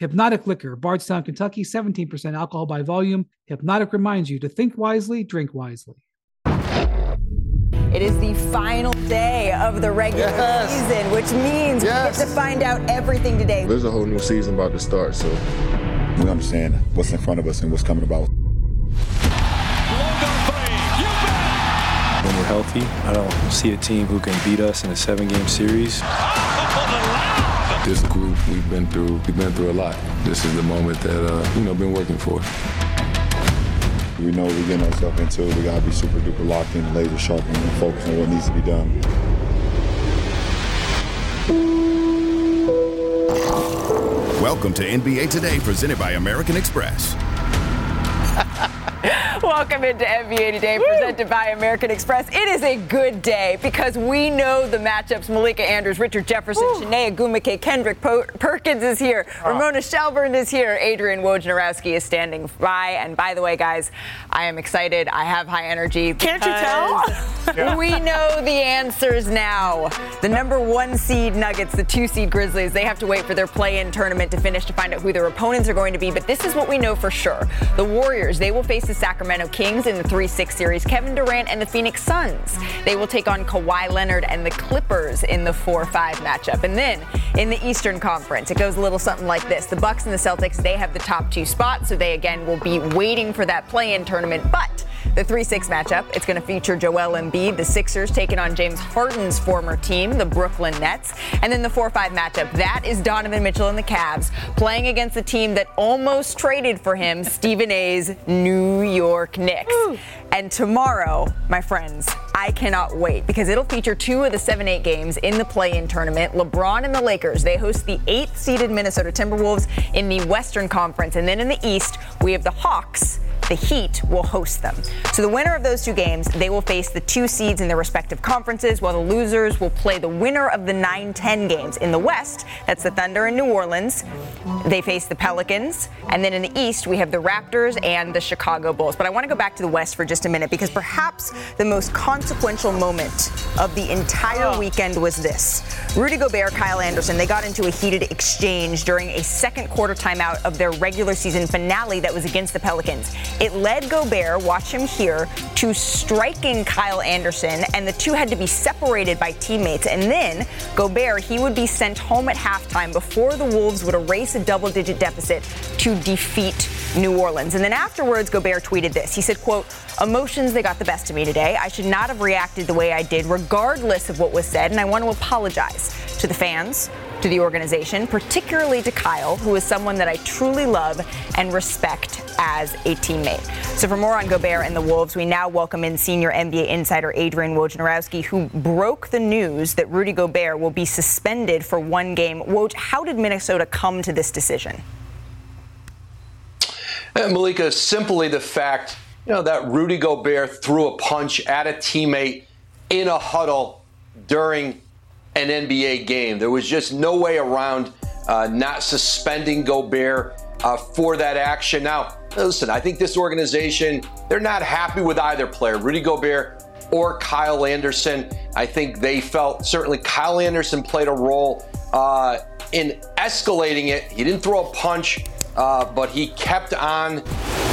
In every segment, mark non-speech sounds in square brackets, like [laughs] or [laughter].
Hpnotiq Liquor, Bardstown, Kentucky, 17% alcohol by volume. Hpnotiq reminds you to think wisely, drink wisely. It is the final day of the regular yes. season, which means yes. we get to find out everything today. There's a whole new season about to start, so we understand what's in front of us and what's coming about. When we're healthy, I don't see a team who can beat us in a seven-game series. This group, we've been through, we've been through a lot. This is the moment that, uh, you know, been working for. We know we're getting ourselves into. We gotta be super duper locked in, laser sharp, and focus on what needs to be done. Welcome to NBA Today, presented by American Express. [laughs] [laughs] Welcome into NBA Today, Woo! presented by American Express. It is a good day because we know the matchups. Malika Andrews, Richard Jefferson, Woo! Chiney Ogwumike, Kendrick Perkins is here, oh. Ramona Shelburne is here, Adrian Wojnarowski is standing by. And by the way, guys, I am excited. I have high energy. Can't you tell? [laughs] we know the answers now. The number one seed Nuggets, the two seed Grizzlies, they have to wait for their play-in tournament to finish to find out who their opponents are going to be. But this is what we know for sure: the Warriors, they will face the Sacramento. Kings in the 3 6 series, Kevin Durant and the Phoenix Suns. They will take on Kawhi Leonard and the Clippers in the 4 5 matchup. And then in the Eastern Conference, it goes a little something like this the Bucks and the Celtics, they have the top two spots, so they again will be waiting for that play in tournament. But the 3 6 matchup, it's going to feature Joel Embiid, the Sixers, taking on James Harden's former team, the Brooklyn Nets. And then the 4 5 matchup, that is Donovan Mitchell and the Cavs playing against the team that almost traded for him, Stephen A's New York Knicks. And tomorrow, my friends, I cannot wait because it'll feature two of the 7 8 games in the play in tournament. LeBron and the Lakers, they host the eighth seeded Minnesota Timberwolves in the Western Conference. And then in the East, we have the Hawks the Heat will host them. So the winner of those two games, they will face the two seeds in their respective conferences, while the losers will play the winner of the 9-10 games. In the West, that's the Thunder in New Orleans. They face the Pelicans. And then in the East, we have the Raptors and the Chicago Bulls. But I want to go back to the West for just a minute because perhaps the most consequential moment of the entire oh. weekend was this. Rudy Gobert, Kyle Anderson, they got into a heated exchange during a second quarter timeout of their regular season finale that was against the Pelicans. It led Gobert, watch him here, to striking Kyle Anderson, and the two had to be separated by teammates. And then Gobert, he would be sent home at halftime before the Wolves would erase a double digit deficit to defeat New Orleans. And then afterwards, Gobert tweeted this. He said, quote, emotions, they got the best of me today. I should not have reacted the way I did, regardless of what was said, and I want to apologize to the fans, to the organization, particularly to Kyle, who is someone that I truly love and respect as a teammate. So for more on Gobert and the Wolves, we now welcome in senior NBA insider Adrian Wojnarowski, who broke the news that Rudy Gobert will be suspended for one game. Woj, how did Minnesota come to this decision? And Malika, simply the fact, you know, that Rudy Gobert threw a punch at a teammate in a huddle during an NBA game. There was just no way around uh, not suspending Gobert uh, for that action. Now, listen, I think this organization, they're not happy with either player, Rudy Gobert or Kyle Anderson. I think they felt certainly Kyle Anderson played a role uh, in escalating it. He didn't throw a punch, uh, but he kept on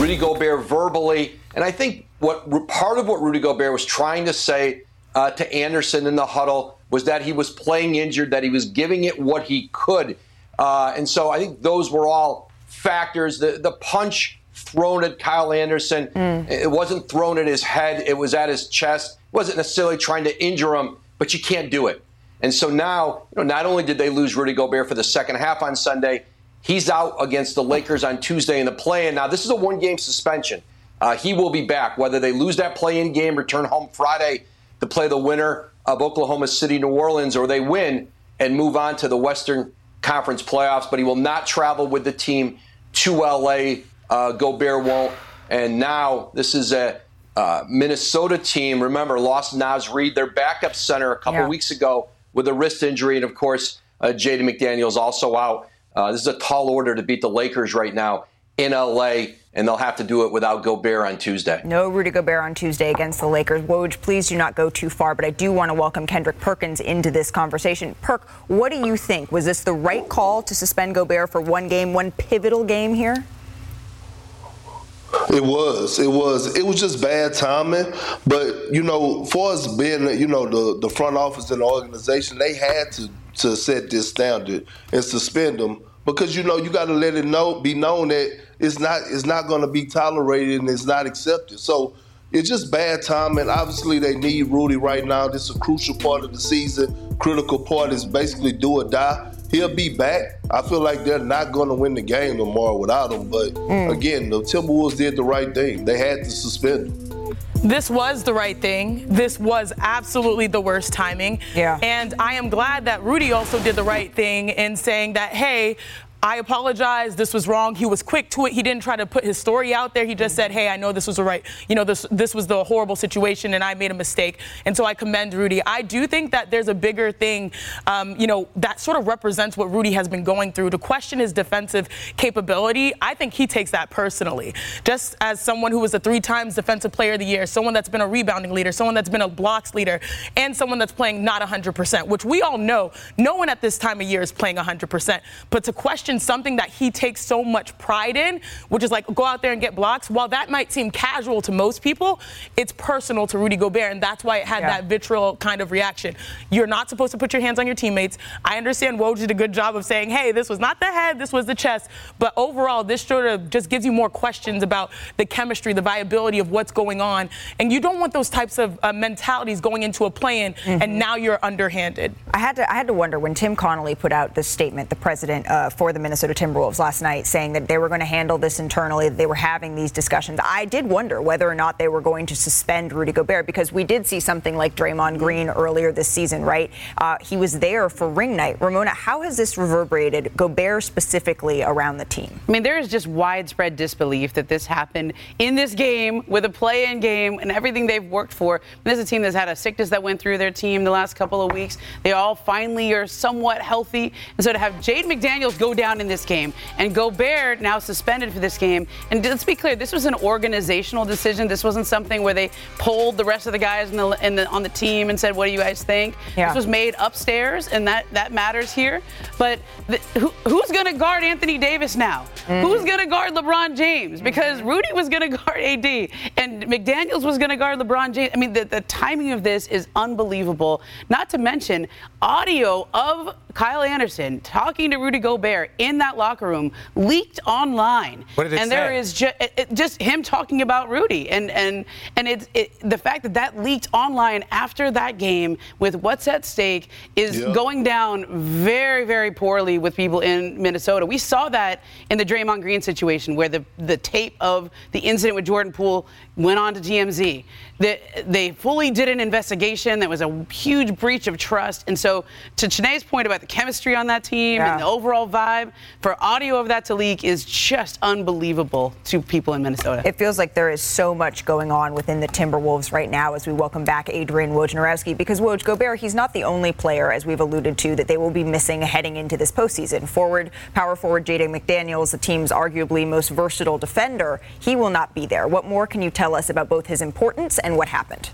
Rudy Gobert verbally. And I think what part of what Rudy Gobert was trying to say uh, to Anderson in the huddle was that he was playing injured, that he was giving it what he could. Uh, and so I think those were all factors. The, the punch thrown at Kyle Anderson, mm. it wasn't thrown at his head, it was at his chest. It wasn't necessarily trying to injure him, but you can't do it. And so now, you know, not only did they lose Rudy Gobert for the second half on Sunday, he's out against the Lakers on Tuesday in the play. And now this is a one game suspension. Uh, he will be back. Whether they lose that play in game, return home Friday to play the winner of Oklahoma City, New Orleans, or they win and move on to the Western Conference playoffs. But he will not travel with the team to LA uh, Gobert won't. And now this is a uh, Minnesota team. Remember, lost Naz Reid, their backup center, a couple Yeah. weeks ago with a wrist injury, and of course, uh, Jaden McDaniels also out. Uh, this is a tall order to beat the Lakers right now in LA, and they'll have to do it without Gobert on Tuesday. No Rudy Gobert on Tuesday against the Lakers. Woj, please do not go too far, but I do want to welcome Kendrick Perkins into this conversation. Perk, what do you think? Was this the right call to suspend Gobert for one game, one pivotal game here? It was. It was. It was just bad timing. But you know, for us being, you know, the the front office and the organization, they had to to set this standard and suspend them because you know you got to let it know be known that it's not it's not going to be tolerated and it's not accepted. So. It's just bad timing. Obviously, they need Rudy right now. This is a crucial part of the season. Critical part is basically do or die. He'll be back. I feel like they're not going to win the game tomorrow without him. But mm. again, the Timberwolves did the right thing. They had to suspend him. This was the right thing. This was absolutely the worst timing. Yeah. And I am glad that Rudy also did the right thing in saying that, hey, I apologize. This was wrong. He was quick to it. He didn't try to put his story out there. He just said, "Hey, I know this was the right. You know, this this was the horrible situation, and I made a mistake." And so I commend Rudy. I do think that there's a bigger thing, um, you know, that sort of represents what Rudy has been going through. To question his defensive capability, I think he takes that personally. Just as someone who was a three times Defensive Player of the Year, someone that's been a rebounding leader, someone that's been a blocks leader, and someone that's playing not 100%, which we all know. No one at this time of year is playing 100%. But to question something that he takes so much pride in, which is like go out there and get blocks, while that might seem casual to most people, it's personal to Rudy Gobert, and that's why it had Yeah. that vitriol kind of reaction. You're not supposed to put your hands on your teammates. I understand Woj did a good job of saying, hey, this was not the head, this was the chest. But overall, this sort of just gives you more questions about the chemistry, the viability of what's going on. And you don't want those types of uh, mentalities going into a play-in, and now you're underhanded. I had to I had to wonder when Tim Connelly put out this statement, the president uh, for the Minnesota Timberwolves last night, saying that they were going to handle this internally, that they were having these discussions. I did wonder whether or not they were going to suspend Rudy Gobert because we did see something like Draymond Green earlier this season, right? Uh, he was there for ring night. Ramona, how has this reverberated Gobert specifically around the team? I mean, there is just widespread disbelief that this happened in this game with a play-in game and everything they've worked for. And this is a team that's had a sickness that went through their team the last couple of weeks. They all finally are somewhat healthy. And so to have Jade McDaniels go down in this game and Gobert now suspended for this game. And let's be clear, this was an organizational decision. This wasn't something where they polled the rest of the guys in the, in the, on the team and said, "What do you guys think?" Yeah. This was made upstairs, and that that matters here. But the, who, who's going to guard Anthony Davis now? Mm. Who's going to guard LeBron James? Because mm. Rudy was going [laughs] to guard AD, and McDaniel's was going to guard LeBron James. I mean, the, the timing of this is unbelievable. Not to mention audio of Kyle Anderson talking to Rudy Gobert in that locker room leaked online. What did it and there say? is ju- it, it- just him talking about Rudy, and and and it's it, the fact that that leaked online after that game with what's at stake is Yeah. going down very very poorly with people in Minnesota. We saw that in the Draymond Green situation where the the tape of the incident with Jordan Poole went on to TMZ. They, they fully did an investigation. That was a huge breach of trust. And so, to Chiney's point about the chemistry on that team Yeah. and the overall vibe, for audio of that to leak is just unbelievable to people in Minnesota. It feels like there is so much going on within the Timberwolves right now as we welcome back Adrian Wojnarowski because Woj Gobert, he's not the only player, as we've alluded to, that they will be missing heading into this postseason. Forward, power forward Jaden McDaniels, the team's arguably most versatile defender, he will not be there. What more can you tell us about both his importance and what happened?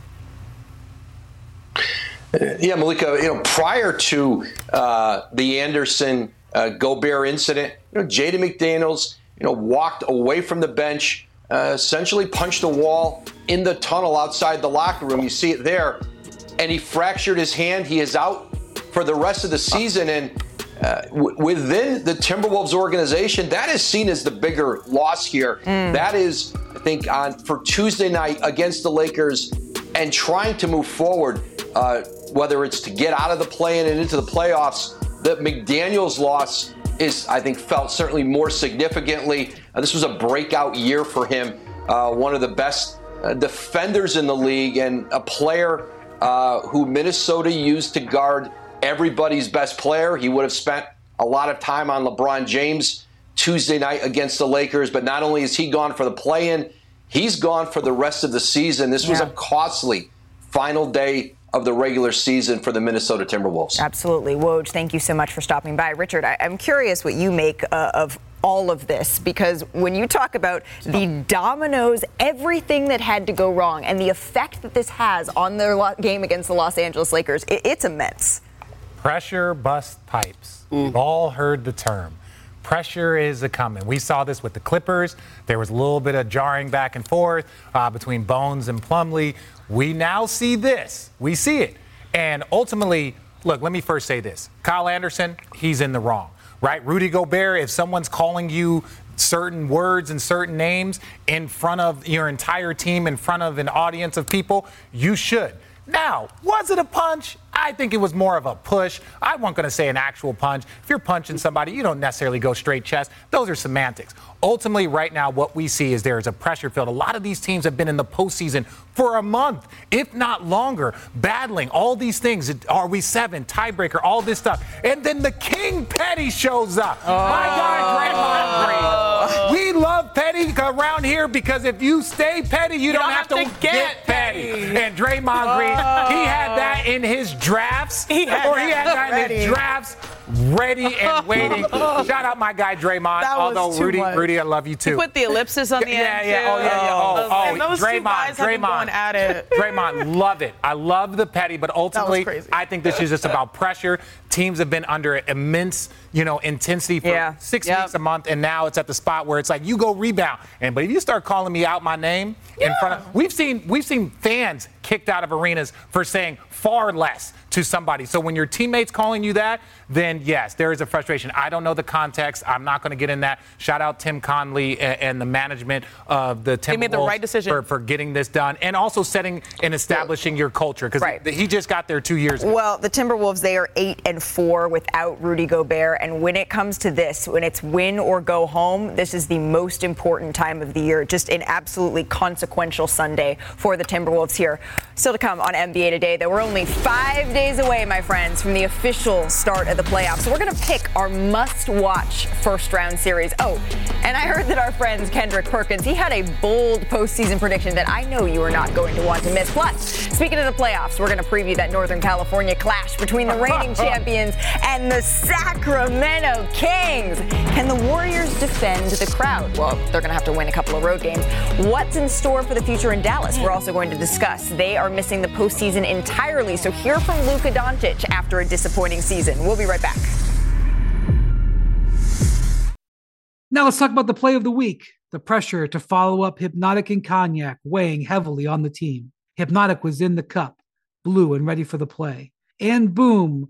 Yeah, Malika, you know, prior to uh, the Anderson uh, Gobert incident, you know, McDaniels, you know, walked away from the bench, uh, essentially punched a wall in the tunnel outside the locker room. You see it there. And he fractured his hand. He is out for the rest of the season. And uh, w- within the Timberwolves organization, that is seen as the bigger loss here. That is, I think, on for Tuesday night against the Lakers and trying to move forward, uh, whether it's to get out of the play-in and into the playoffs. That McDaniel's loss is, I think, felt certainly more significantly. Uh, this was a breakout year for him. Uh, one of the best uh, defenders in the league and a player uh, who Minnesota used to guard everybody's best player. He would have spent a lot of time on LeBron James Tuesday night against the Lakers. But not only is he gone for the play in, he's gone for the rest of the season. This was Yeah. a costly final day of the regular season for the Minnesota Timberwolves. Absolutely. Woj, thank you so much for stopping by. Richard, I- I'm curious what you make uh, of all of this because when you talk about the dominoes, everything that had to go wrong, and the effect that this has on their game against the Los Angeles Lakers, it- it's immense. Pressure bust pipes. We've all heard the term. Pressure is a coming. We saw this with the Clippers. There was a little bit of jarring back and forth uh, between Bones and Plumlee. We now see this. We see it. And ultimately, look, let me first say this Kyle Anderson, he's in the wrong, right? Rudy Gobert, if someone's calling you certain words and certain names in front of your entire team, in front of an audience of people, you should. Now, was it a punch? I think it was more of a push. I wasn't going to say an actual punch. If you're punching somebody, you don't necessarily go straight chest. Those are semantics. Ultimately, right now, what we see is there is a pressure field. A lot of these teams have been in the postseason for a month, if not longer, battling all these things. Are we seven? Tiebreaker, all this stuff. And then the King Petty shows up. My guy, Draymond Green. We love Petty around here because if you stay petty, you, don't, have, to, get, petty. And Draymond Green, he had that in his drafts, He had or he that had that in his drafts, ready and waiting. [laughs] Shout out my guy Draymond. That was Although too Rudy, much. Rudy, I love you too. You put the ellipsis on the yeah, end. yeah, oh yeah, yeah. Oh, oh, And those two Draymond, guys have been Draymond, going at it. Draymond, love it. I love the petty, but ultimately. I think this is just about pressure. Teams have been under immense, you know, intensity for Yeah. six Yep. weeks a month, and now it's at the spot where it's like you go rebound. And but if you start calling me out my name in front of, we've seen we've seen fans kicked out of arenas for saying far less to somebody. So when your teammates calling you that, then yes, there is a frustration. I don't know the context. I'm not going to get in that. Shout out Tim Connelly and, and the management of the Timberwolves made the right decision. for, for getting this done and also setting and establishing your culture because Right. he just got there two years ago. Well, the Timberwolves, they are eight and four without Rudy Gobert. And when it comes to this, when it's win or go home, this is the most important time of the year. Just an absolutely consequential Sunday for the Timberwolves here. Still to come on NBA Today, that we're only five days away, my friends, from the official start of the playoffs. So we're going to pick our must watch first round series. Oh, and I heard that our friends Kendrick Perkins, he had a bold postseason prediction that I know you are not going to want to miss. Plus, speaking of the playoffs, we're going to preview that Northern California clash between the reigning [laughs] champions and the Sacramento Kings. Can the Warriors defend the crowd? Well, they're going to have to win a couple of road games. What's in store for the future in Dallas? We're also going to discuss. They are missing the postseason entirely. So hear from Luka Doncic after a disappointing season. We'll be right back. Now let's talk about the play of the week. The pressure to follow up Hpnotiq and Cognac weighing heavily on the team. Hpnotiq was in the cup, blue and ready for the play. And boom,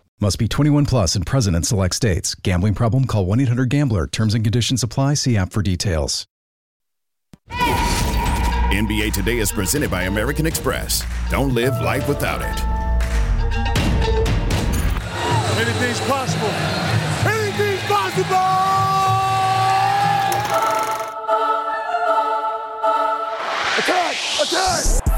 Must be 21 plus and present in select states. Gambling problem? Call 1 800 Gambler. Terms and conditions apply. See app for details. NBA Today is presented by American Express. Don't live life without it. Anything's possible. Anything's possible. Attack! Attack!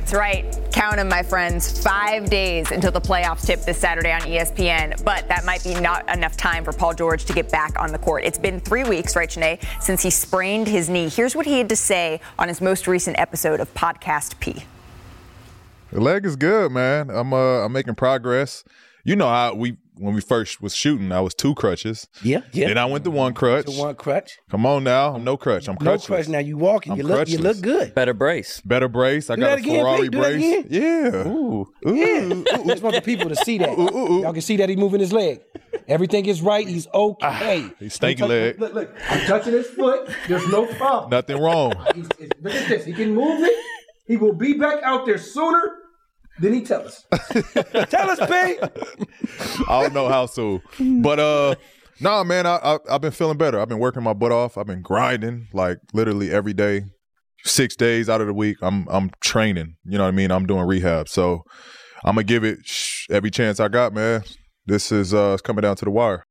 That's right. Count them, my friends. Five days until the playoffs tip this Saturday on ESPN. But that might be not enough time for Paul George to get back on the court. It's been three weeks, right, Chiney, since he sprained his knee. Here's what he had to say on his most recent episode of Podcast P. The leg is good, man. I'm uh I'm making progress. You know how we when we first was shooting, I was two crutches. Yeah, yeah. Then I went to one crutch. To one crutch. Come on now, I'm no crutch. I'm No crutchless. crutch. Now you walking. I'm You look. You look good. Better brace. Better brace. I Do got that a again, Ferrari Pete. Do that brace. again. Yeah. Ooh. Yeah. Just want the people to see that. Ooh. Y'all can see that he's moving his leg. Everything is right. He's okay. He's stanky I'm leg. Look, look. I'm touching his foot. There's no problem. Nothing wrong. He's, he's- look at this. He can move it. He will be back out there sooner than he tell us. [laughs] tell us, P. I don't know how soon, but uh, nah, man, I, I I've been feeling better. I've been working my butt off. I've been grinding like literally every day, six days out of the week. I'm I'm training. You know what I mean? I'm doing rehab, so I'm gonna give it sh- every chance I got, man. This is uh, it's coming down to the wire.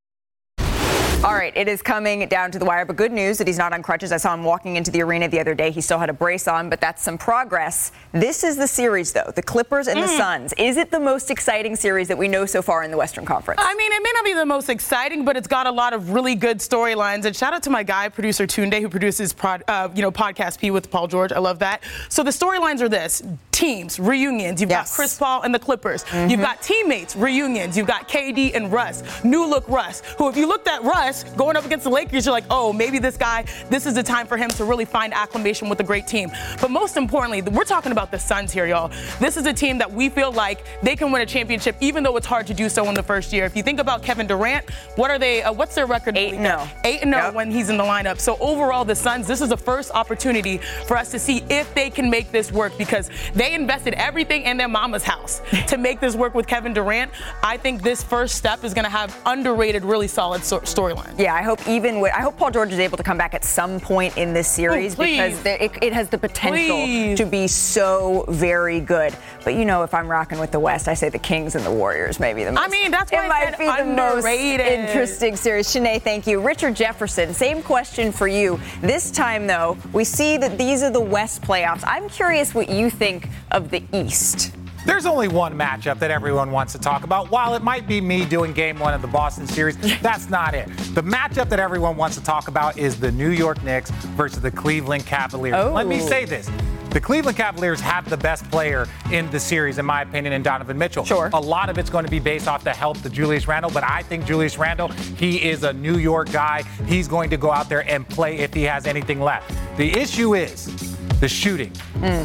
All right, it is coming down to the wire, but good news that he's not on crutches. I saw him walking into the arena the other day. He still had a brace on, but that's some progress. This is the series, though the Clippers and the Mm. Suns. Is it the most exciting series that we know so far in the Western Conference? I mean, it may not be the most exciting, but it's got a lot of really good storylines. And shout out to my guy, producer Tunde, who produces prod, uh, you know podcast P with Paul George. I love that. So the storylines are this: teams reunions. You've got Chris Paul and the Clippers. You've got teammates reunions. You've got KD and Russ, new look Russ. Who, if you looked at Russ going up against the Lakers, you're like, oh, maybe this guy. This is the time for him to really find acclimation with a great team. But most importantly, we're talking about the Suns here, y'all. This is a team that we feel like they can win a championship, even though it's hard to do so in the first year. If you think about Kevin Durant, what are they? Uh, what's their record? Eight and zero. Eight and zero when he's in the lineup. So overall, the Suns, this is the first opportunity for us to see if they can make this work because they invested everything in their mama's house to [laughs] make this work with Kevin Durant. I think this first step is going to have underrated, really solid so- storyline. Yeah, I hope even with, I hope Paul George is able to come back at some point in this oh, series Oh, because it, it has the potential Please. to be so very good. But you know, if I'm rocking with the West, I say the Kings and the Warriors maybe the most. I mean, that's why it might be the most interesting series. Chiney, thank you. Richard Jefferson, same question for you. This time though, we see that these are the West playoffs. I'm curious what you think of the East. There's only one matchup that everyone wants to talk about. While it might be me doing game one of the Boston series, that's not it. The matchup that everyone wants to talk about is the New York Knicks versus the Cleveland Cavaliers. Oh. Let me oh. say this. The Cleveland Cavaliers have the best player in the series, in my opinion, in Donovan Mitchell. Sure. A lot of it's going to be based off the health of Julius Randle, but I think Julius Randle, he is a New York guy. He's going to go out there and play if he has anything left. The issue is the shooting,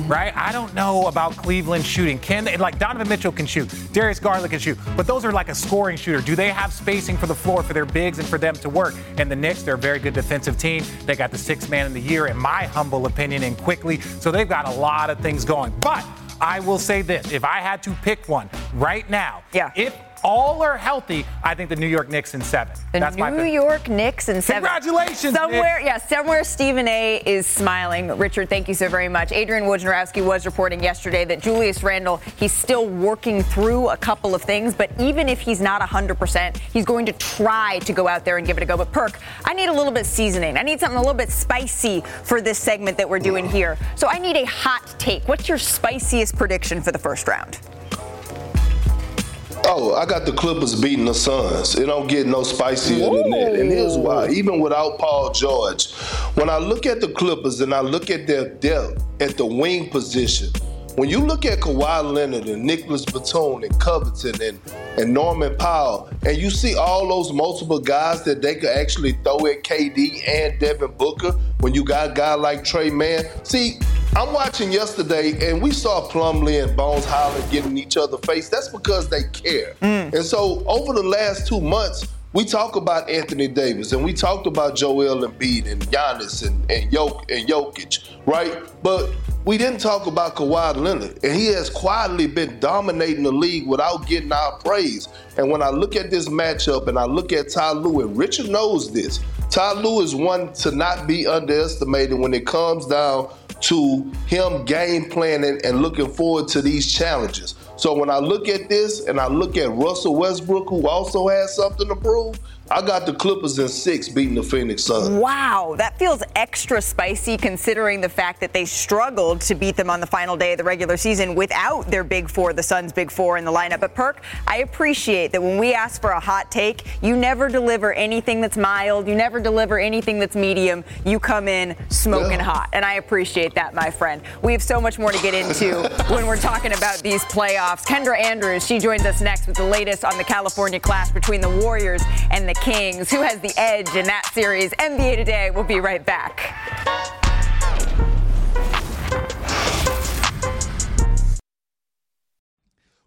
right? I don't know about Cleveland shooting. Can they, like Donovan Mitchell can shoot, Darius Garland can shoot, but those are like a scoring shooter. Do they have spacing for the floor for their bigs and for them to work? And the Knicks, they're a very good defensive team. They got the sixth man in the year, in my humble opinion, and quickly. So they've got a lot of things going. But I will say this: if I had to pick one right now, yeah, if all are healthy, I think the New York Knicks in seven. The That's my New. York Knicks and seven. Congratulations, Somewhere, Nick. yeah, somewhere Stephen A. is smiling. Richard, thank you so very much. Adrian Wojnarowski was reporting yesterday that Julius Randle, he's still working through a couple of things, but even if he's not 100%, he's going to try to go out there and give it a go. But Perk, I need a little bit seasoning. I need something a little bit spicy for this segment that we're doing here. So I need a hot take. What's your spiciest prediction for the first round? Oh, I got the Clippers beating the Suns. It don't get no spicier than that. And here's why. Even without Paul George, when I look at the Clippers and I look at their depth at the wing position, when you look at Kawhi Leonard and Nicolas Batum and Covington and, and Norman Powell, and you see all those multiple guys that they could actually throw at KD and Devin Booker, when you got a guy like Trey Mann, see, I'm watching yesterday and we saw Plumlee and Bones Hyland getting each other face. That's because they care. Mm. And so over the last two months, we talk about Anthony Davis and we talked about Joel Embiid and Giannis and, and, Jok- and Jokic, right? But we didn't talk about Kawhi Leonard. And he has quietly been dominating the league without getting our praise. And when I look at this matchup and I look at Ty Lue, and Richard knows this, Ty Lue is one to not be underestimated when it comes down to him game planning and looking forward to these challenges. So when I look at this and I look at Russell Westbrook, who also has something to prove, I got the Clippers in six beating the Phoenix Suns. Wow, that feels extra spicy considering the fact that they struggled to beat them on the final day of the regular season without their big four, the Suns' big four in the lineup. But Perk, I appreciate that when we ask for a hot take, you never deliver anything that's mild, you never deliver anything that's medium. You come in smoking Yeah. hot, and I appreciate that, my friend. We have so much more to get into [laughs] when we're talking about these playoffs. Kendra Andrews, she joins us next with the latest on the California clash between the Warriors and the Kings. Who has the edge in that series? NBA Today. We'll be right back.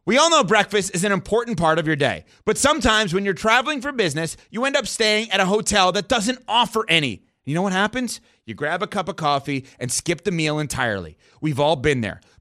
We all know breakfast is an important part of your day, but sometimes when you're traveling for business, you end up staying at a hotel that doesn't offer any. You know what happens? You grab a cup of coffee and skip the meal entirely. We've all been there.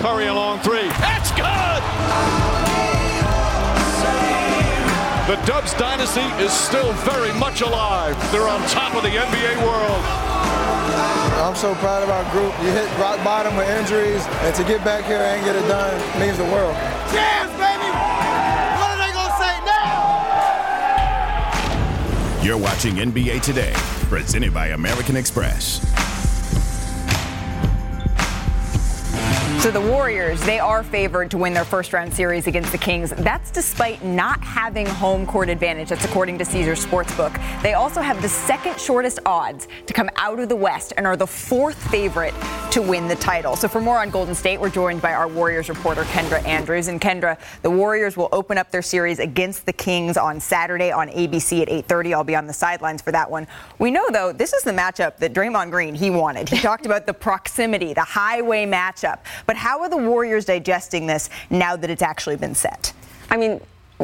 Curry a long three. That's good! The Dubs dynasty is still very much alive. They're on top of the NBA world. I'm so proud of our group. You hit rock bottom with injuries, and to get back here and get it done means the world. Cheers, baby! What are they gonna say now? You're watching NBA Today, presented by American Express. So the Warriors, they are favored to win their first round series against the Kings. That's despite not having home court advantage. That's according to Caesars Sportsbook. They also have the second shortest odds to come out of the West and are the fourth favorite to win the title. So for more on Golden State, we're joined by our Warriors reporter Kendra Andrews. And Kendra, the Warriors will open up their series against the Kings on Saturday on ABC at 8:30. I'll be on the sidelines for that one. We know though this is the matchup that Draymond Green he wanted. He [laughs] talked about the proximity, the highway matchup. But how are the Warriors digesting this now that it's actually been set? I mean,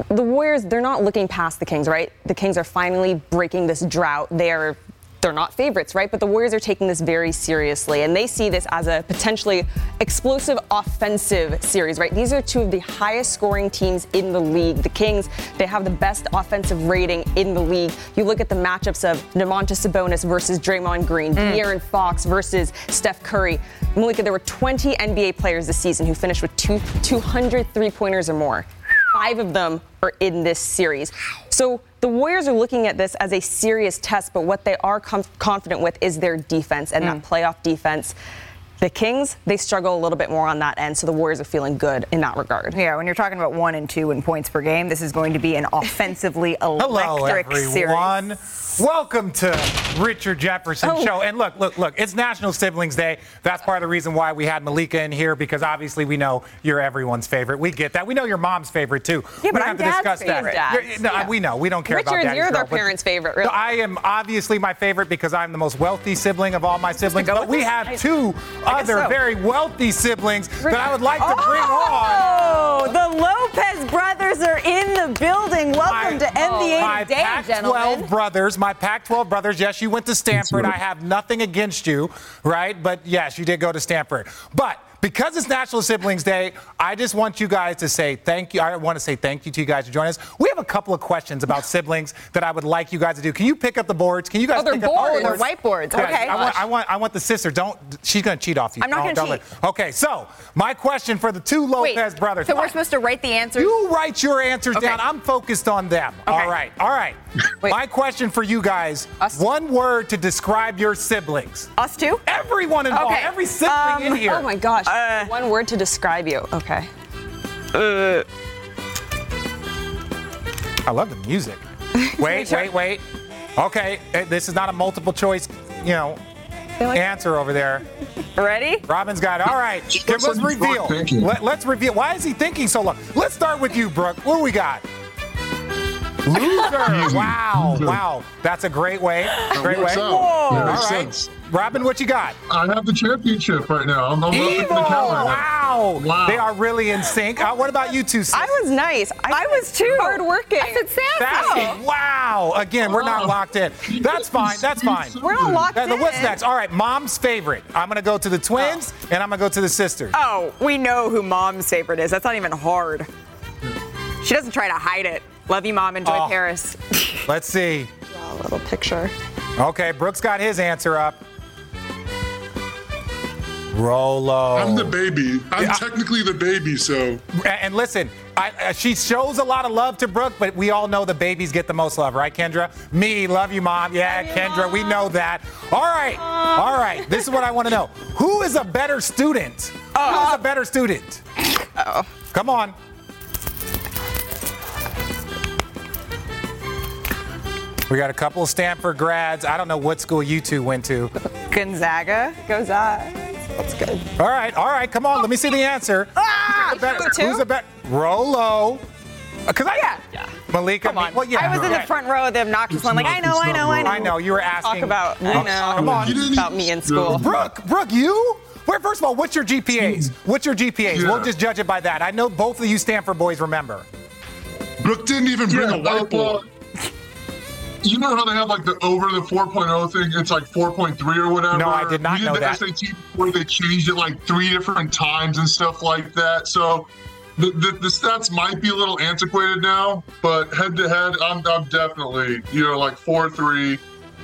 the Warriors, they're not looking past the Kings, right? The Kings are finally breaking this drought. They're they're not favorites, right? But the Warriors are taking this very seriously, and they see this as a potentially explosive offensive series, right? These are two of the highest scoring teams in the league. The Kings, they have the best offensive rating in the league. You look at the matchups of Domantas Sabonis versus Draymond Green, mm. De'Aaron Fox versus Steph Curry. Malika, there were 20 NBA players this season who finished with two, 200 three pointers or more. Five of them are in this series. So the Warriors are looking at this as a serious test, but what they are com- confident with is their defense and that mm. playoff defense. The Kings, they struggle a little bit more on that end, so the Warriors are feeling good in that regard. Yeah, when you're talking about one and two in points per game, this is going to be an offensively electric [laughs] Hello, electric everyone. Welcome to Richard Jefferson Oh. Show. And look, look, look, it's National Siblings Day. That's part of the reason why we had Malika in here because obviously we know you're everyone's favorite. We get that. We know your mom's favorite too. Yeah, we but I'm have to Dad's discuss favorite. that. Dad's, no, yeah. we know. We don't care about Richard, Daddy's you're their girl, but- parents' favorite, really. I am obviously my favorite because I'm the most wealthy sibling of all my siblings. But we this? have two I other so. very wealthy siblings that I would like to bring oh, on. Oh, the Lopez brothers are in the building. Welcome to NBA my Today, Pac-12 gentlemen. brothers, my Pac-12 brothers. Yes, you went to Stanford. I have nothing against you, right? But yes, you did go to Stanford. But because it's National Siblings Day, I just want you guys to say thank you. I want to say thank you to you guys for joining us. We have a couple of questions about [laughs] siblings that I would like you guys to do. Can you pick up the boards? Can you guys Oh, they're pick up boards. the They're whiteboards. Yeah, Okay. I want, I want, I want the sister. Don't. She's gonna cheat off you. I'm not gonna cheat. let- Okay, so my question for the two Lopez Wait, brothers. So we're supposed to write the answers? You write your answers Okay. down. I'm focused on them. Okay. All right. All right. [laughs] My question for you guys one word to describe your siblings. Us two? Everyone involved. Okay. Every sibling in Um, here. Oh my gosh. One word to describe you. Okay. Uh, I love the music. [laughs] Wait, wait, wait. Okay, eh, this is not a multiple choice, you know. answer over there. Ready? Robin's got it. All right. Okay, let's like reveal. Let, let's reveal. Why is he thinking so long? Let's start with you, Brook. What do we got? Loser. Wow. Wow. That's a great way. Great way. works out. All Yeah, makes right. sense. Robin, what you got? I have the championship right now. I'm, I'm Evil. the calendar. Wow. Wow. They are really in sync. Uh, what about you two? sis? I was nice. I, I was too. Hard working. I said sassy. Sassy. Wow. Again, we're not locked in. That's fine. That's fine. We're not locked in. What's next? All right, mom's favorite. I'm going to go to the twins and I'm going to go to the sisters. Oh, we know who mom's favorite is. That's not even hard. She doesn't try to hide it. Love you, mom. Enjoy Oh. Paris. [laughs] Let's see. Draw A little picture. Okay, Brooks got his answer up. Rolo. I'm the baby. I'm Yeah. technically the baby, so And listen, I, uh, she shows a lot of love to Brook, but we all know the babies get the most love, right, Kendra? Me, love you, mom. Yeah, Kendra, we know that. All right, all right. This is what I want to know. Who is a better student? Who is a better student? Oh. Come on. We got a couple of Stanford grads. I don't know what school you two went to. Gonzaga. Goes on. That's good. All right, all right, come on. Let me see the answer. Ah! Who's a better? you two? Who's a better? Rolo. Because I Yeah. yeah. Malika. Come on. Well, yeah. I was in the front row of the obnoxious one. Like, I know, I know, I know. I know you were asking. Talk about. I Oh, know. Come on. About me in school. Brook, Brook, you? Where, first of all, what's your GPAs? What's your GPAs? Yeah. We'll just judge it by that. I know both of you Stanford boys remember. Brook didn't even bring Yeah, a whiteboard. You know how they have like the over the 4.0 thing? It's like 4.3 or whatever. No, I did not we know did the that. SAT where they changed it like three different times and stuff like that. So the, the, the stats might be a little antiquated now, but head to head, I'm, I'm definitely you know like four three.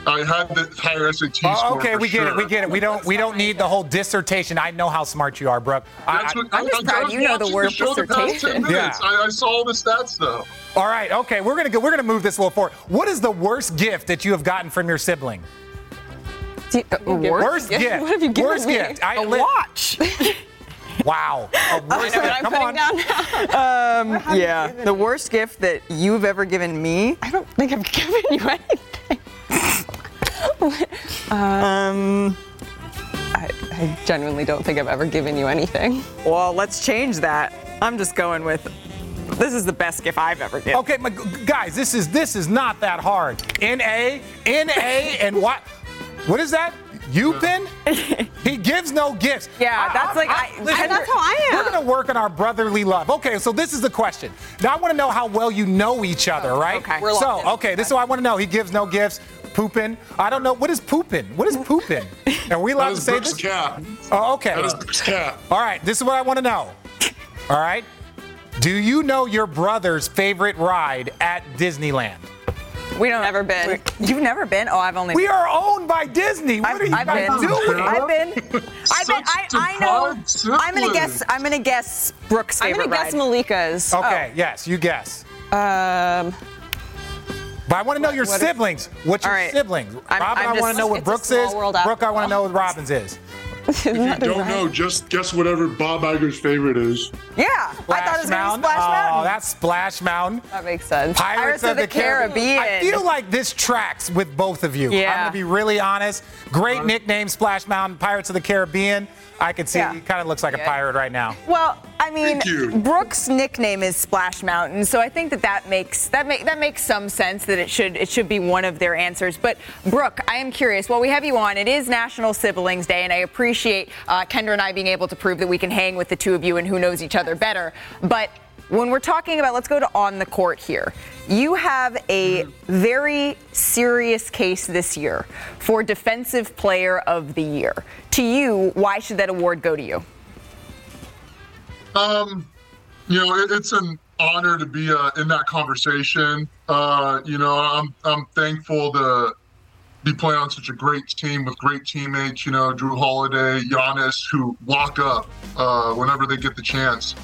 I had the higher SAT Oh, score. okay, for we get it. We get it. We don't. We don't need the whole dissertation. I know how smart you are, Brook. I- That's I- what, I'm just I- I proud was you know the word the dissertation. minutes. Yeah. I, I saw all the stats though. all right. Okay. We're gonna go. We're gonna move this a little forward. What is the worst gift that you have gotten from your sibling? Do you- Worst gift. What [laughs] have you given Worst me? gift. I A li- watch. [laughs] Wow. A worst gift. Come on. down. [laughs] Um, yeah. The worst gift that you've ever given me. I don't think I've given you anything. Um, I, I genuinely don't think I've ever given you anything. well, let's change that. I'm just going with this is the best gift I've ever given. Okay, my, guys, this is this is not that hard. N A N A and what? What is that? You pin? [laughs] he gives no gifts. Yeah, that's like I- listen, I- that's how I am. We're gonna work on our brotherly love. Okay, so this is the question. Now I want to know how well you know each other, right? okay. We're so okay, this is what I want to know. He gives no gifts. Pooping. I don't know. What is pooping? What is pooping? Are we allowed That to say Brooks' this? cap. Oh, okay. That is Brooks' cap. All right, this is what I want to know. All right. Do you know your brother's favorite ride at Disneyland? We don't Never been. You've never been? Oh, I've only. We are owned by Disney. What I've, are you I've guys been. doing? I've been. [laughs] I've been. I, I know. deprived I'm gonna guess. I'm gonna guess Brook's I'm gonna guess. Malika's. Okay, yes, you guess. Um, But I want to know your what is- siblings. What's your All right. siblings? I'm- Robin, I'm I want to know what Brooks is. world Brook, I want to know what Robin's is. [laughs] If you don't know, just guess whatever Bob Iger's favorite is. Yeah, I thought it was gonna be Mountain. Oh, that's Splash Mountain. that makes sense. Pirates, of, the, Caribbean. I feel like this tracks with both of you. Yeah. I'm gonna be really honest. Great nickname, Splash Mountain, Pirates of the Caribbean. I can see Yeah. he kind of looks like a pirate right now. Well, I mean, Thank. Brooks' nickname is Splash Mountain, so I think that that makes that make that makes some sense that it should it should be one of their answers. But Brook, I am curious. While we have you on, it is National Siblings Day, and I appreciate uh, Kendra and I being able to prove that we can hang with the two of you and who knows each other better. But when we're talking about, let's go to on the court here. You have a very serious case this year for Defensive Player of the Year. To you, why should that award go to you? Um, you know, it, it's an honor to be uh, in that conversation. Uh, you know, I'm I'm thankful to be playing on such a great team with great teammates. You know, Jrue Holiday, Giannis, who lock up uh, whenever they get the chance.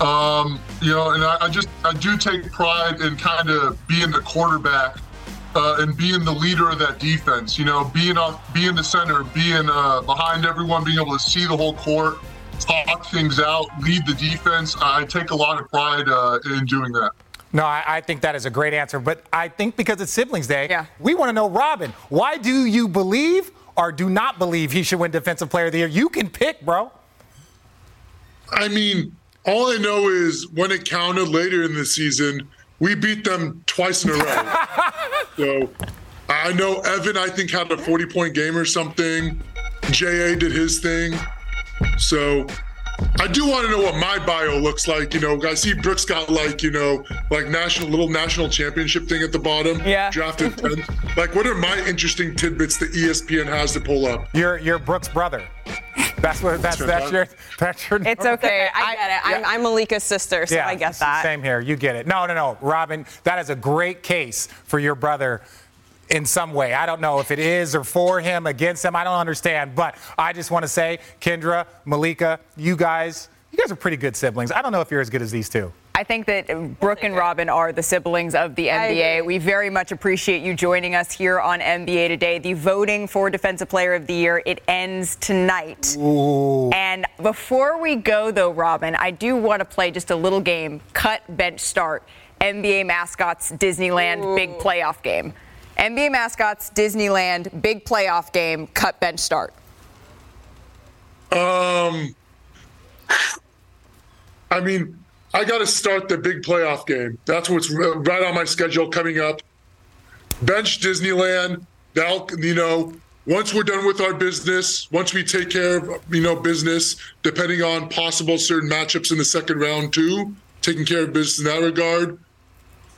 Um, you know, and I, I just I do take pride in kind of being the quarterback uh, and being the leader of that defense. You know, being on, being the center, being uh, behind everyone, being able to see the whole court, talk things out, lead the defense. I take a lot of pride uh, in doing that. No, I, I think that is a great answer. But I think because it's Siblings Day, Yeah. we want to know, Robin, why do you believe or do not believe he should win Defensive Player of the Year. You can pick, bro. I mean, all I know is when it counted later in the season, we beat them twice in a row. [laughs] so I know Evan, I think, had a 40 point game or something. JA did his thing. So I do want to know what my bio looks like. You know, I see Brooks got like, you know, like national little national championship thing at the bottom. Yeah. Drafted 10th. Like, what are my interesting tidbits that ESPN has to pull up? You're you're Brooks' brother. That's what that's that's your [laughs] that's your. It's okay. I get it. I'm, I'm Malika's sister, so I get that. Same here. You get it. No, no, no, Robin. That is a great case for your brother. In some way, I don't know if it is or for him, against him. I don't understand, but I just want to say, Kendra, Malika, you guys, you guys are pretty good siblings. I don't know if you're as good as these two. I think that Brook and Robin are the siblings of the NBA. We very much appreciate you joining us here on NBA Today. The voting for Defensive Player of the Year it ends tonight. Ooh. And before we go, though, Robin, I do want to play just a little game. Cut, bench, start. NBA mascots Disneyland big playoff game. NBA mascots Disneyland big playoff game. Cut, bench, start. Um, I mean, I got to start the big playoff game. That's what's right on my schedule coming up. Bench Disneyland. That'll, you know, once we're done with our business, once we take care of, you know, business, depending on possible certain matchups in the second round, too, taking care of business in that regard.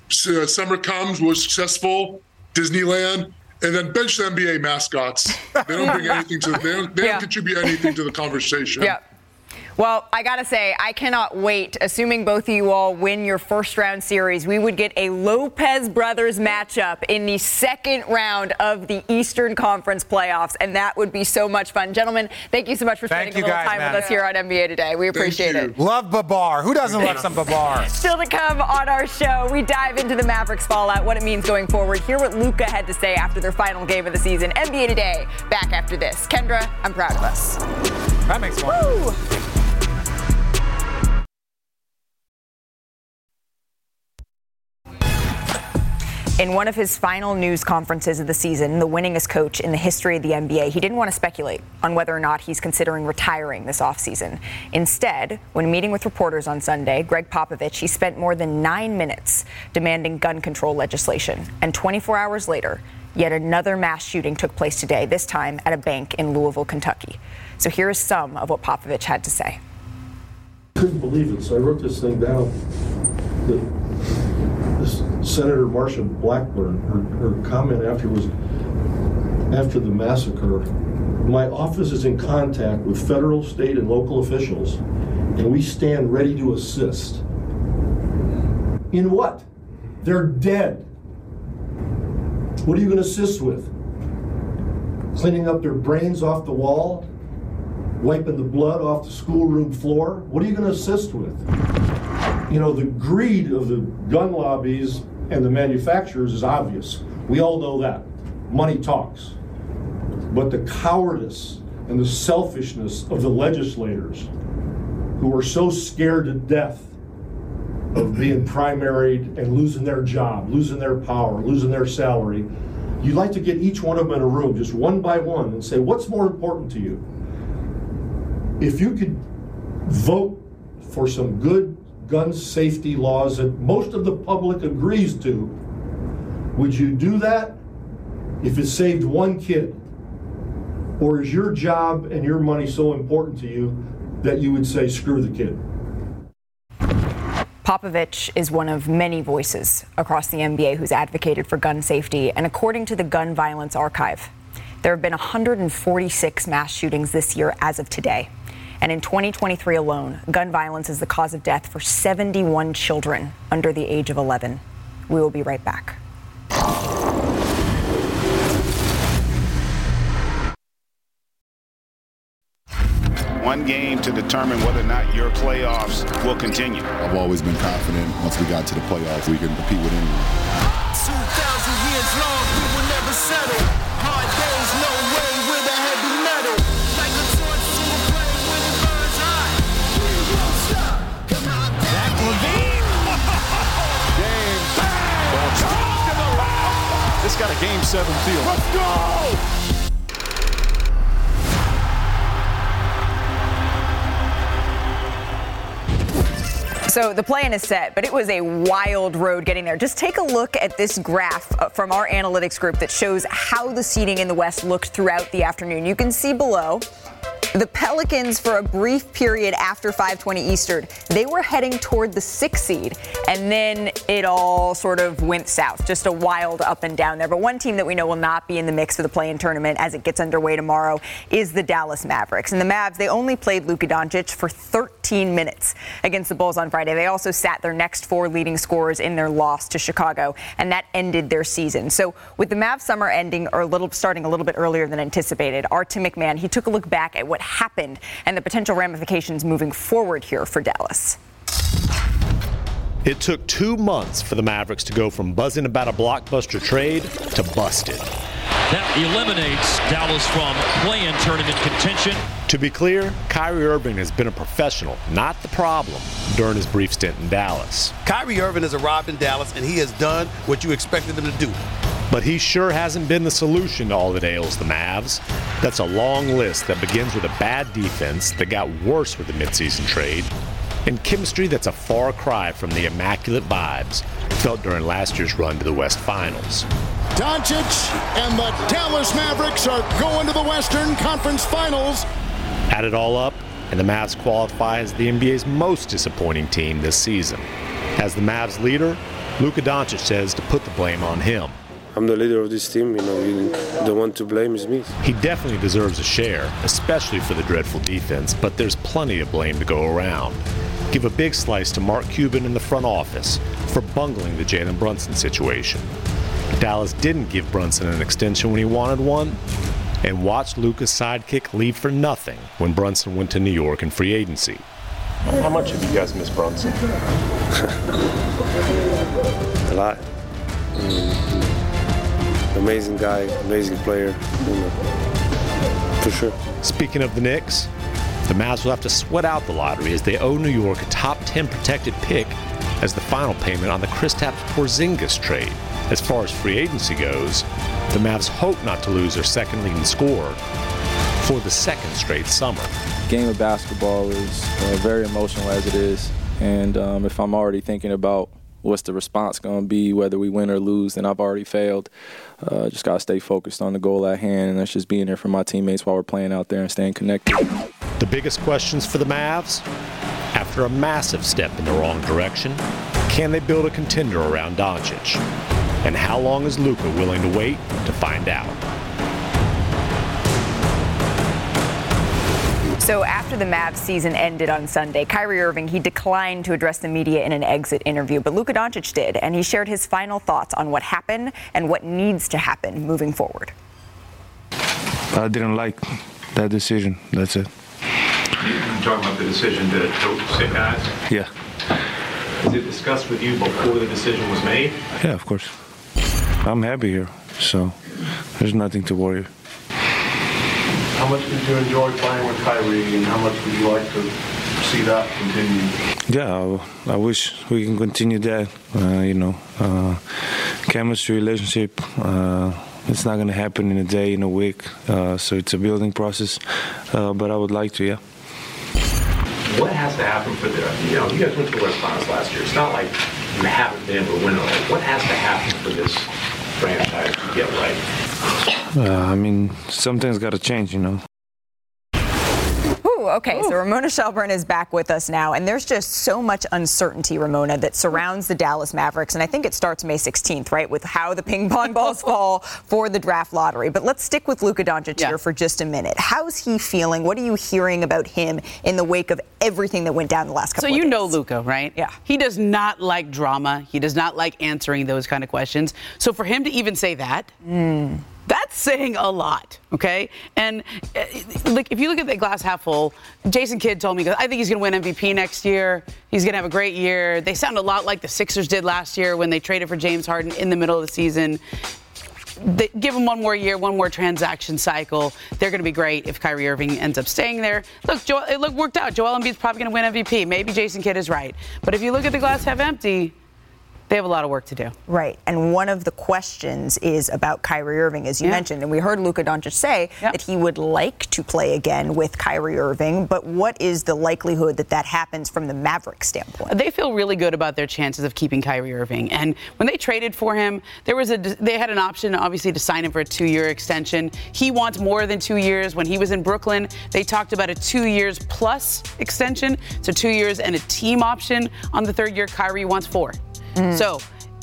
So, uh, summer comes, we're successful, Disneyland, and then bench the NBA mascots. They don't bring anything to, they don't, they [laughs] Yeah. don't contribute anything to the conversation. Yep. Well, I got to say, I cannot wait. Assuming both of you all win your first round series, we would get a Lopez brothers matchup in the second round of the Eastern Conference playoffs, and that would be so much fun. Gentlemen, thank you so much for Thank spending a little guys, time man. with us here on NBA Today. We appreciate it. Love Babar. Who doesn't love some Babar? Still to come on our show, we dive into the Mavericks fallout, what it means going forward. Hear what Luka had to say after their final game of the season. NBA Today, back after this. Kendra, I'm proud of us. That makes one. Woo! In one of his final news conferences of the season, the winningest coach in the history of the NBA, he didn't want to speculate on whether or not he's considering retiring this offseason. Instead, when meeting with reporters on Sunday, Gregg Popovich, he spent more than nine minutes demanding gun control legislation. And 24 hours later, yet another mass shooting took place today, this time at a bank in Louisville, Kentucky. So here is some of what Popovich had to say. couldn't believe it, so I wrote this thing down. Senator Marsha Blackburn, her, her comment after was after the massacre. My office is in contact with federal, state, and local officials, and we stand ready to assist. In what? They're dead. What are you going to assist with? Cleaning up their brains off the wall? wiping the blood off the schoolroom floor? What are you going to assist with? You know, the greed of the gun lobbies and the manufacturers is obvious. We all know that. Money talks. But the cowardice and the selfishness of the legislators who are so scared to death of being primaried and losing their job, losing their power, losing their salary, you'd like to get each one of them in a room, just one by one, and say, what's more important to you? if you could vote for some good gun safety laws that most of the public agrees to, would you do that if it saved one kid? Or is your job and your money so important to you that you would say, screw the kid? Popovich is one of many voices across the NBA who's advocated for gun safety. And according to the Gun Violence Archive, there have been 146 mass shootings this year as of today. And in 2023 alone, gun violence is the cause of death for 71 children under the age of 11. We will be right back. One game to determine whether or not your playoffs will continue. I've always been confident once we got to the playoffs, we can compete with anyone. This got a game seven feel. Let's go! So the plan is set, but it was a wild road getting there. Just take a look at this graph uh, from our analytics group that shows how the seeding in the West looked throughout the afternoon. You can see below the Pelicans, for a brief period after 520 Eastern, they were heading toward the sixth seed, and then it all sort of went south. Just a wild up and down there. But one team that we know will not be in the mix for the play-in tournament as it gets underway tomorrow is the Dallas Mavericks. And the Mavs, they only played Luka Doncic for 13 minutes against the Bulls on Friday. They also sat their next four leading scorers in their loss to Chicago, and that ended their season. So with the Mavs summer ending or a little starting a little bit earlier than anticipated, our Tim McMahon, he took a look back at what happened and the potential ramifications moving forward here for Dallas. It took two months for the Mavericks to go from buzzing about a blockbuster trade to busted. That eliminates Dallas from play-in tournament contention. To be clear, Kyrie Irving has been a professional, not the problem, during his brief stint in Dallas. Kyrie Irving has arrived in Dallas and he has done what you expected him to do. But he sure hasn't been the solution to all that ails the Mavs. That's a long list that begins with a bad defense that got worse with the midseason trade, and chemistry that's a far cry from the immaculate vibes felt during last year's run to the West Finals. Doncic and the Dallas Mavericks are going to the Western Conference Finals. Add it all up, and the Mavs qualify as the NBA's most disappointing team this season. As the Mavs leader, Luka Doncic says to put the blame on him. I'm the leader of this team, you know, you, the one to blame is me. He definitely deserves a share, especially for the dreadful defense, but there's plenty of blame to go around. Give a big slice to Mark Cuban in the front office for bungling the Jalen Brunson situation. Dallas didn't give Brunson an extension when he wanted one, and watched Luka's sidekick leave for nothing when Brunson went to New York in free agency. How much have you guys missed Brunson? [laughs] A lot. Mm, amazing guy, amazing player, you know, for sure. Speaking of the Knicks, the Mavs will have to sweat out the lottery as they owe New York a top 10 protected pick as the final payment on the Kristaps Porzingis trade. As far as free agency goes, the Mavs hope not to lose their second leading scorer for the second straight summer. Game of basketball is uh, very emotional as it is, and um, if I'm already thinking about what's the response going to be, whether we win or lose, then I've already failed. Uh, just got to stay focused on the goal at hand, and that's just being there for my teammates while we're playing out there and staying connected. The biggest questions for the Mavs? After a massive step in the wrong direction, can they build a contender around Doncic? And how long is Luka willing to wait to find out? So after the Mavs season ended on Sunday, Kyrie Irving he declined to address the media in an exit interview, but Luka Doncic did, and he shared his final thoughts on what happened and what needs to happen moving forward. I didn't like that decision. That's it. You talking about the decision to, to sit guys? Yeah. Was it discussed with you before the decision was made? Yeah, of course. I'm happy here, so there's nothing to worry. How much did you enjoy playing with Kyrie, and how much would you like to see that continue? Yeah, I, I wish we can continue that. Uh, you know, uh, chemistry, relationship. Uh, it's not going to happen in a day, in a week. Uh, so it's a building process. Uh, but I would like to, yeah. What has to happen for the, you know, you guys went to the West Finals last year. It's not like you haven't been able to win it all. What has to happen for this franchise to get right? Uh, I mean, something's got to change, you know. Ooh, okay. So Ramona Shelburne is back with us now, and there's just so much uncertainty, Ramona, that surrounds the Dallas Mavericks, and I think it starts May 16th, right, with how the ping pong balls [laughs] fall for the draft lottery. But let's stick with Luka Doncic here for just a minute. How's he feeling? What are you hearing about him in the wake of everything that went down the last couple? Of weeks? So of you days? know Luka, right? Yeah. He does not like drama. He does not like answering those kind of questions. So for him to even say that. That's saying a lot, okay? And uh, like, if you look at the glass half full, Jason Kidd told me, I think he's going to win MVP next year. He's going to have a great year. They sound a lot like the Sixers did last year when they traded for James Harden in the middle of the season. They, give them one more year, one more transaction cycle. They're going to be great if Kyrie Irving ends up staying there. Look, Joel, it worked out. Joel Embiid's probably going to win MVP. Maybe Jason Kidd is right. But if you look at the glass half empty, they have a lot of work to do. Right. And one of the questions is about Kyrie Irving, as you Yeah. mentioned. And we heard Luka Doncic say that he would like to play again with Kyrie Irving. But what is the likelihood that that happens from the Maverick standpoint? They feel really good about their chances of keeping Kyrie Irving. And when they traded for him, there was a they had an option obviously to sign him for a 2-year extension. He wants more than 2 years. When he was in Brooklyn, they talked about a 2 years plus extension, so 2 years and a team option on the third year. Kyrie wants 4. So,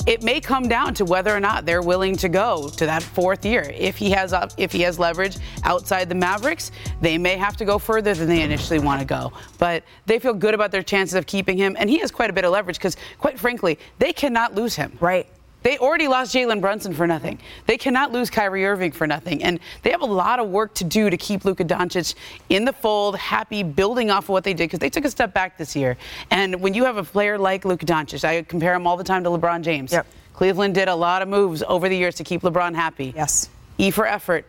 it may come down to whether or not they're willing to go to that fourth year. If he has uh, if he has leverage outside the Mavericks, they may have to go further than they initially want to go. But they feel good about their chances of keeping him, and he has quite a bit of leverage because, quite frankly, they cannot lose him. Right. They already lost Jalen Brunson for nothing. They cannot lose Kyrie Irving for nothing. And they have a lot of work to do to keep Luka Doncic in the fold, happy, building off of what they did, because they took a step back this year. And when you have a player like Luka Doncic, I compare him all the time to LeBron James. Cleveland did a lot of moves over the years to keep LeBron happy. Yes. E for effort.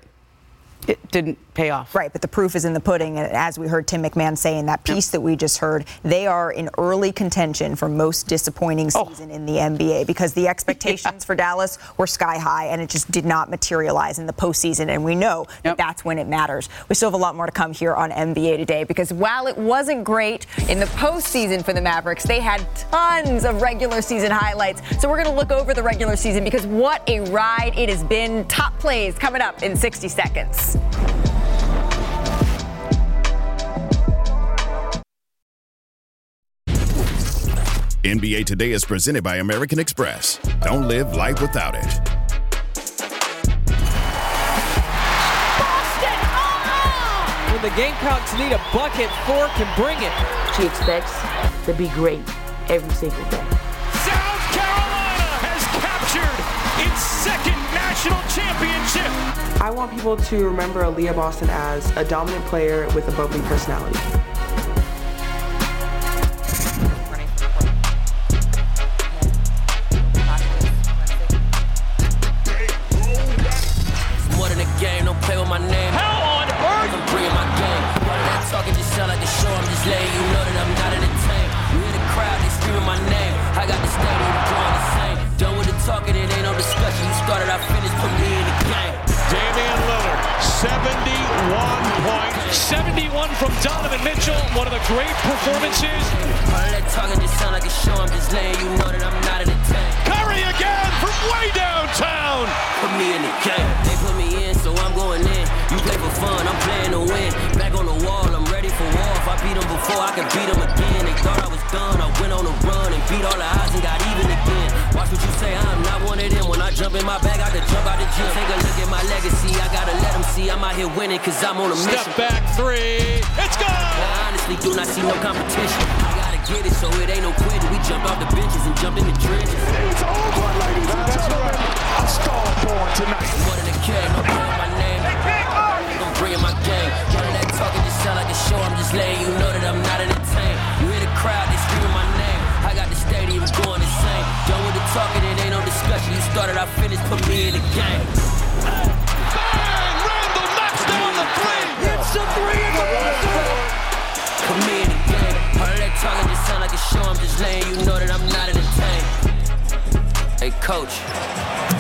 It didn't pay off. Right, but the proof is in the pudding. And as we heard Tim McMahon say in that piece that we just heard, they are in early contention for most disappointing Oh. season in the NBA because the expectations [laughs] for Dallas were sky high and it just did not materialize in the postseason. And we know that that's when it matters. We still have a lot more to come here on NBA today because while it wasn't great in the postseason for the Mavericks, they had tons of regular season highlights. So we're going to look over the regular season because what a ride it has been. Top plays coming up in 60 seconds. NBA Today is presented by American Express. Don't live life without it. Boston! When the Gamecocks need a bucket, four can bring it. She expects to be great every single day. South Carolina has captured its second national championship. I want people to remember Aliyah Boston as a dominant player with a bubbly personality. Great performances. All that talking just sound like a show. I'm just letting you know that I'm not entertained. Curry again from way downtown. Put me in the game. They put me in, so I'm going in. You play for fun, I'm playing to win. Back on the wall, I'm ready for war. If I beat them before, I can beat them again. They thought I was done. I went on a run and beat all the odds and got even again. Watch what you say, I'm not one of them. When I jump in my bag, I can jump out the gym. Take a look at my legacy. I gotta let them see I'm out here winning, cause I'm on a mission. Step back three. It's gone. I honestly do not see no competition. I gotta get it, so it ain't no quitting. We jump off the benches and jump in the trenches. It's over, ladies and gentlemen. A star born tonight. More than a kid, no playing my name. I'm bringing my game. None of that talking just sound like a show. I'm just letting you know that I'm not entertained. You hear the crowd, they screaming my name. I got the stadium going insane. Done with the talking, it ain't no discussion. You started, I finished, put me in the game. Bang! Randle knocks down the three. It's a three in the In the game. That talking just sound like a show. I'm just letting you know that I'm not. Hey, coach,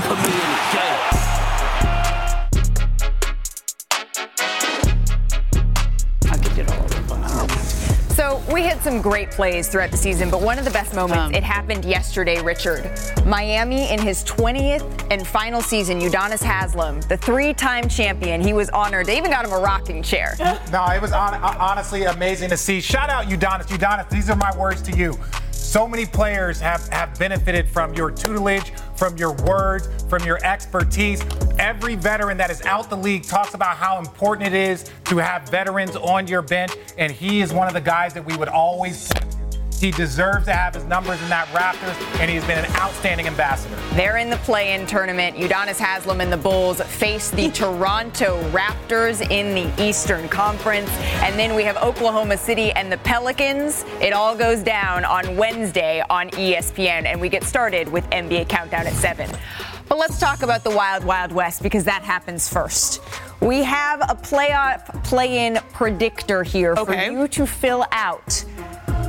put me in the game. So we hit some great plays throughout the season, but one of the best moments, um. it happened yesterday, Richard. Miami in his 20th and final season, Udonis Haslem, the three-time champion, he was honored. They even got him a rocking chair. [laughs] No, it was hon- honestly amazing to see. Shout out Udonis. Udonis, these are my words to you. So many players have, have benefited from your tutelage, from your words, from your expertise. Every veteran that is out the league talks about how important it is to have veterans on your bench, and he is one of the guys that we would always. He deserves to have his numbers in that Raptors, and he's been an outstanding ambassador. They're in the play-in tournament. Udonis Haslem and the Bulls face the [laughs] Toronto Raptors in the Eastern Conference. And then we have Oklahoma City and the Pelicans. It all goes down on Wednesday on ESPN. And we get started with NBA Countdown at 7. But let's talk about the Wild Wild West because that happens first. We have a playoff play-in predictor here for you to fill out.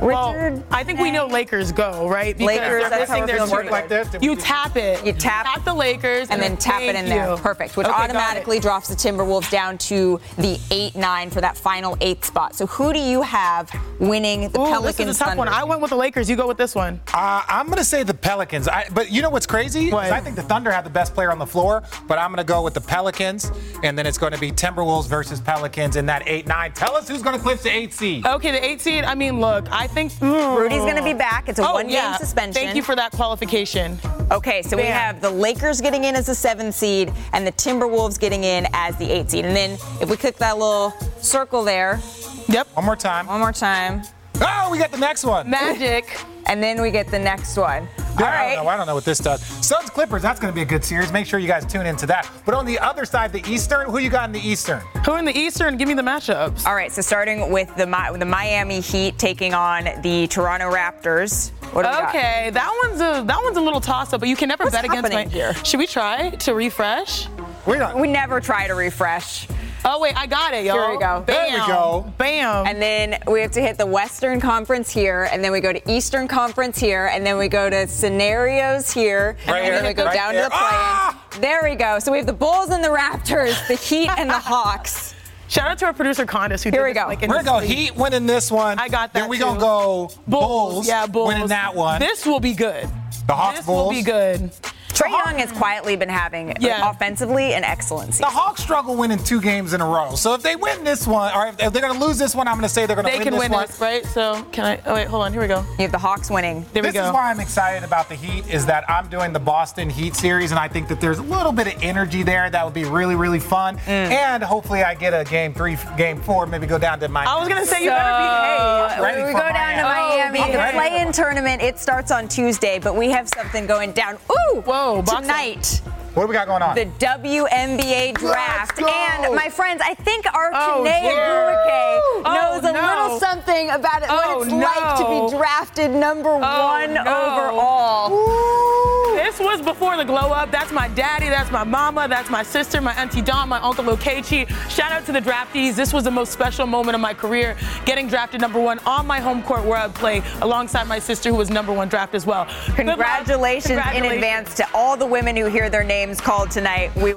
Richard? I think we know Lakers go, right? Because Lakers, they're that's how missing we're their work like this? You tap it. You tap, tap the Lakers and then tap it in thank there. Perfect. Which Okay, automatically drops the Timberwolves down to the 8 9 for that final eighth spot. So who do you have winning the Ooh, Pelicans? this is a tough one. I went with the Lakers. You go with this one. Uh, I'm going to say the Pelicans. I, but you know what's crazy? What? I think the Thunder have the best player on the floor, but I'm going to go with the Pelicans, and then it's going to be Timberwolves versus Pelicans in that 8 9. Tell us who's going to clinch the 8 seed. Okay, the eight seed. I mean, look, I think mm. Rudy's going to be back. It's a Oh, one game yeah. suspension. Thank you for that qualification. Okay, so we have the Lakers getting in as the seven seed and the Timberwolves getting in as the eight seed. And then if we click that little circle there, Yep. One more time. one more time, Oh, we got the next one. Magic. and then we get the next one. Yeah, All I don't know. I don't know what this does. Suns Clippers, that's going to be a good series. Make sure you guys tune into that. But on the other side, the Eastern, who you got in the Eastern? Who in the Eastern? Give me the matchups. All right, so starting with the the Miami Heat taking on the Toronto Raptors. What do we got? Okay, that one's a that one's a little toss up, but you can never What's bet against my. happening here? Should we try to refresh? We don't. We never try to refresh. Oh wait, I got it, yo. Here we go. Bam. There we go. Bam. And then we have to hit the Western Conference here, and then we go to Eastern Conference here, and then we go to scenarios here, Right and then here, we go right down there. to the play Ah! There we go. So we have the Bulls and the Raptors, the Heat and the Hawks. Shout out to our producer Condis who Here did we this, go. Like, in We're going to go sleep. Heat winning this one. I got that. Then we too. going to go Bulls, Yeah, Bulls. winning that one. This will be good. the Hawks This Bulls. will be good. Trae Young has quietly been having Yeah. offensively an excellent season. The. Hawks struggle winning two games in a row. So if they win this one, or if if they're going to lose this one, I'm going to say they're going to They win can this win one. this, right? So can I? Oh wait, hold on. Here we go. You have the Hawks winning. There we go. this is why I'm excited about the Heat is that I'm doing the Boston Heat series, and I think that there's a little bit of energy there that would be really, really fun. Mm. And hopefully, I get a game three, game four, maybe go down to Miami. I was gonna say you So, better be. Hey, Ready we go down to Miami. Miami. Oh, the play-in tournament it starts on Tuesday, but we have something going down. Ooh, Whoa, box tonight. What do we got going on? The WNBA draft. And my friends, I think our Oh, Chiney dear. Knows Oh, a no. little something about it, Oh, what it's like to be drafted number one no. overall. This was before the glow up. That's my daddy, that's my mama, that's my sister, my auntie Dawn, my uncle Okechi. Shout out to the draftees. This was the most special moment of my career, getting drafted number one on my home court where I play alongside my sister who was number one draft as well. Good luck. Congratulations, in advance to all the women who hear their names called tonight. We